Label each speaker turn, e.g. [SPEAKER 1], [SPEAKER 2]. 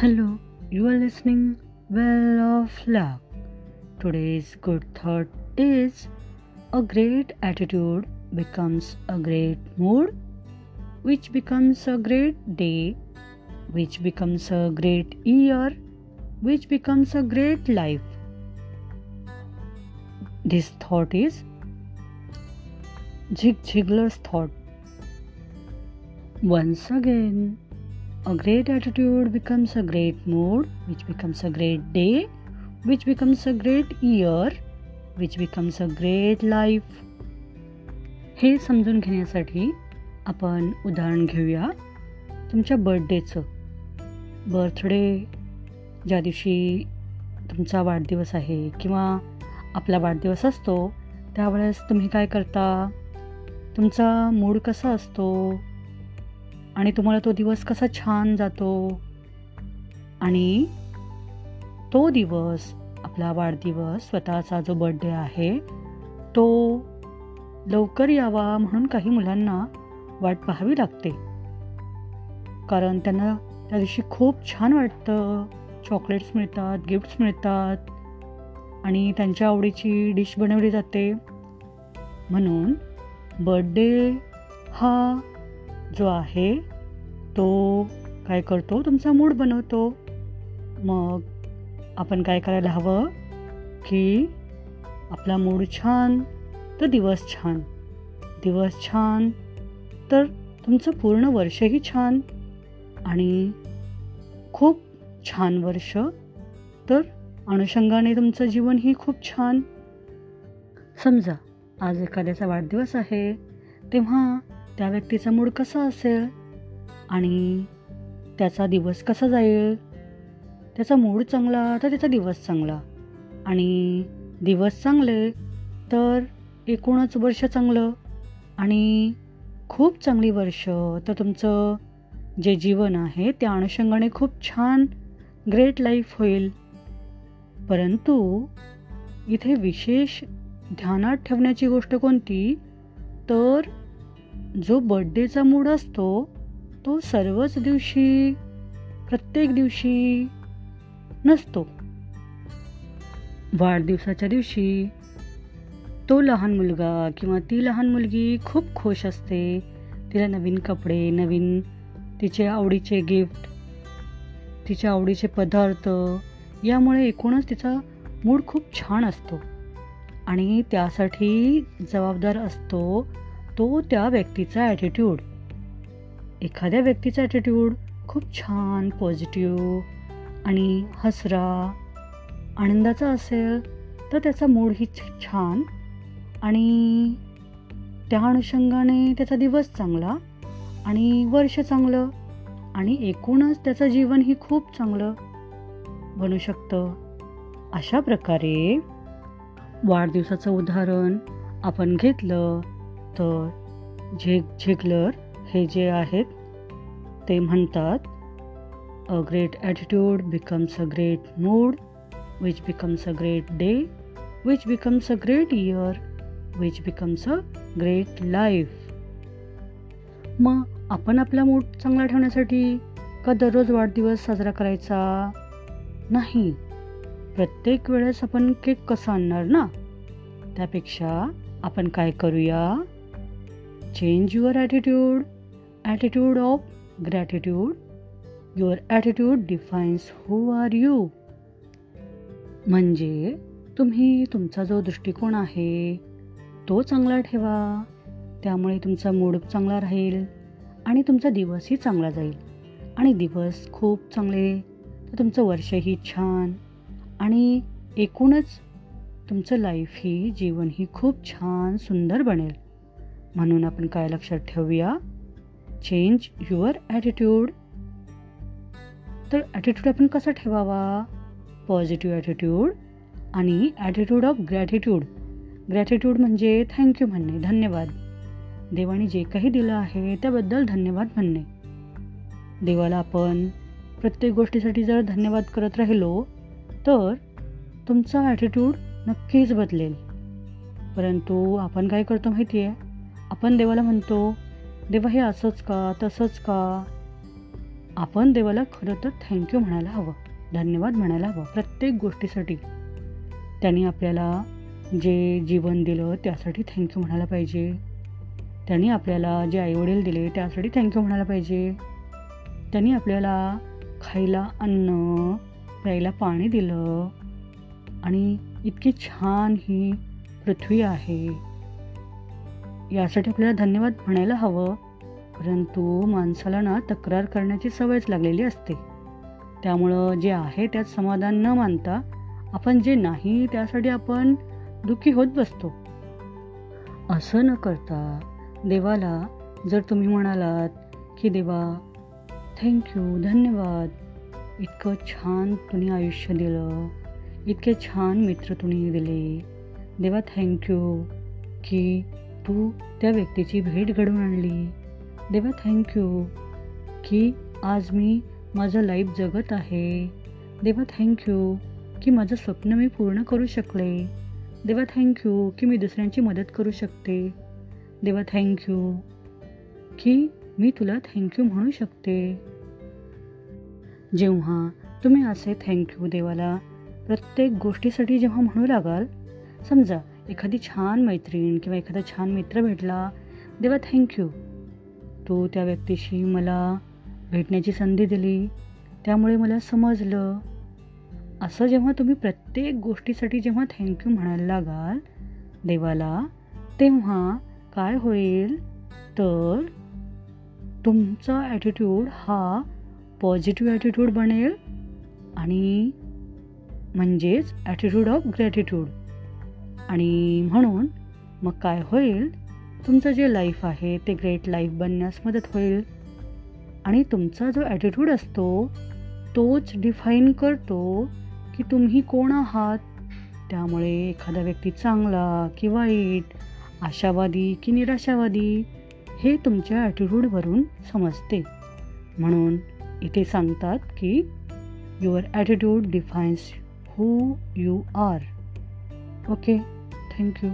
[SPEAKER 1] Hello, you are listening Well of Luck. Today's good thought is a great attitude becomes a great mood, which becomes a great day, which becomes a great year, which becomes a great life. This thought is Zig Ziglar's thought. Once again, a great attitude becomes a great mood, which becomes a great day, which becomes a great year, which becomes a great life. हे समजून घेण्यासाठी आपण उदाहरण घेऊया तुमच्या बर्थडेचं birthday ज्या दिवशी तुमचा वाढदिवस आहे किंवा आपला वाढदिवस असतो त्यावेळेस तुम्ही काय करता तुमचा मूड कसा असतो आणि तुम्हाला तो दिवस कसा छान जातो. आणि तो दिवस आपला वाढदिवस स्वतःचा जो बड्डे आहे तो लवकर यावा म्हणून काही मुलांना वाट पाहावी लागते. कारण त्यांना त्या दिवशी खूप छान वाटतं. चॉकलेट्स मिळतात गिफ्ट्स मिळतात. आणि त्यांच्या आवडीची डिश बनवली जाते. म्हणून बर्थडे हा जो आहे तो काय करतो? तुमचा मूड बनवतो. मग आपण काय करायला हवं? की आपला मूड छान तर दिवस छान. दिवस छान तर तुमचं पूर्ण वर्षही छान. आणि खूप छान वर्ष तर अनुषंगाने तुमचं जीवनही खूप छान. समजा आज एखाद्याचा वाढदिवस आहे तेव्हा त्या व्यक्तीचा मूड कसा असेल? आणि त्याचा दिवस कसा जाईल? त्याचा मूड चांगला तर त्याचा दिवस चांगला. आणि दिवस चांगले तर एकूणच वर्ष चांगलं. आणि खूप चांगली वर्ष. तर तुमचं जे जीवन आहे त्या अनुषंगाने खूप छान ग्रेट लाईफ होईल. परंतु इथे विशेष ध्यानात ठेवण्याची गोष्ट कोणती? तर जो बड्डेचा मूड असतो तो सर्वच दिवशी प्रत्येक दिवशी नसतो. वाढदिवसाच्या दिवशी तो लहान मुलगा किंवा ती लहान मुलगी खूप खुश असते. तिला नवीन कपडे नवीन तिचे आवडीचे गिफ्ट तिच्या आवडीचे पदार्थ यामुळे एकूणच तिचा मूड खूप छान असतो. आणि त्यासाठी जबाबदार असतो तो त्या व्यक्तीचा ॲटिट्यूड एखाद्या व्यक्तीचा ॲटिट्यूड खूप छान पॉझिटिव्ह आणि हसरा आनंदाचा असेल तर त्याचा मूडही छान आणि त्या अनुषंगाने त्याचा दिवस चांगला आणि वर्ष चांगलं आणि एकूणच त्याचं जीवनही खूप चांगलं बनू शकतं. अशा प्रकारे वाढदिवसाचं उदाहरण आपण घेतलं तर झेग झेगलर हे जे आहेत ते म्हणतात a great attitude becomes a great mood which becomes a great day which becomes a great year which becomes a great life मग आपण आपला मूड चांगला ठेवण्यासाठी का दररोज वाढदिवस साजरा करायचा? नाही. प्रत्येक वेळेस आपण केक कसा आणणार ना? त्यापेक्षा आपण काय करूया? Change your attitude attitude of gratitude your attitude defines who are you म्हणजे तुम्ही तुमचा जो दृष्टिकोन आहे तो चांगला ठेवा. त्यामुळे तुमचा मूड चांगला राहील आणि तुमचा दिवसही चांगला जाईल. आणि दिवस खूप चांगले तर तुमचं वर्षही छान आणि एकूणच तुमचं लाईफही जीवनही खूप छान सुंदर बनेल. म्हणून आपण काय लक्षात ठेवूया? चेंज युअर ॲटिट्यूड तर ॲटिट्यूड आपण कसा ठेवावा? पॉझिटिव्ह ॲटिट्यूड आणि ॲटिट्यूड ऑफ ग्रॅटिट्यूड ग्रॅटिट्यूड म्हणजे थँक्यू म्हणणे धन्यवाद. देवाने जे काही दिलं आहे त्याबद्दल धन्यवाद म्हणणे. देवाला आपण प्रत्येक गोष्टीसाठी जर धन्यवाद करत राहिलो तर तुमचा ॲटिट्यूड नक्कीच बदलेल. परंतु आपण काय करतो माहिती आहे आपण देवाला म्हणतो देवा हे असंच का तसंच का? आपण देवाला खरं तर थँक्यू म्हणायला हवं धन्यवाद म्हणायला हवं प्रत्येक गोष्टीसाठी. त्यांनी आपल्याला जे जीवन दिलं त्यासाठी थँक्यू म्हणायला पाहिजे. त्यांनी आपल्याला जे आईवडील दिले त्यासाठी थँक्यू म्हणायला पाहिजे. त्यांनी आपल्याला खायला अन्न प्यायला पाणी दिलं. आणि इतकी छान ही पृथ्वी आहे. यासाठी आपल्याला धन्यवाद म्हणायला हवं. परंतु माणसाला ना तक्रार करण्याची सवयच लागलेली असते. त्यामुळं जे आहे त्यात समाधान न मानता आपण जे नाही त्यासाठी आपण दुःखी होत बसतो. असं न करता देवाला जर तुम्ही म्हणालात की देवा थँक्यू धन्यवाद. इतकं छान तुम्ही आयुष्य दिलं. इतके छान मित्र तुम्ही दिले. देवा थँक्यू की तू त्या व्यक्तीची भेट घडवून आणली. देवा थँक्यू की आज मी माझं लाईफ जगत आहे. देवा थँक्यू की माझं स्वप्न मी पूर्ण करू शकले. देवा थँक्यू की मी दुसऱ्यांची मदत करू शकते. देवा थँक्यू की मी तुला थँक्यू म्हणू शकते. जेव्हा तुम्ही असे थँक्यू देवाला प्रत्येक गोष्टीसाठी जेव्हा म्हणू लागाल समजा एखादी छान मैत्रीण किंवा एखादा छान मित्र भेटला देवा थँक्यू तू त्या व्यक्तीशी मला भेटण्याची संधी दिली. त्यामुळे मला समजलं. असं जेव्हा तुम्ही प्रत्येक गोष्टीसाठी जेव्हा थँक्यू म्हणायला लागाल देवाला तेव्हा काय होईल? तर तुमचा ॲटिट्यूड हा पॉझिटिव्ह ॲटिट्यूड बनेल आणि म्हणजेच ॲटिट्यूड ऑफ ग्रॅटिट्यूड आणि म्हणून मग काय होईल? तुमचं जे लाईफ आहे ते ग्रेट लाईफ बनण्यास मदत होईल. आणि तुमचा जो ॲटिट्यूड असतो तोच डिफाईन करतो की तुम्ही कोण आहात. त्यामुळे एखादा व्यक्ती चांगला की वाईट आशावादी की निराशावादी हे तुमच्या ॲटिट्यूडवरून समजते. म्हणून इथे सांगतात की your attitude defines who you are okay thank you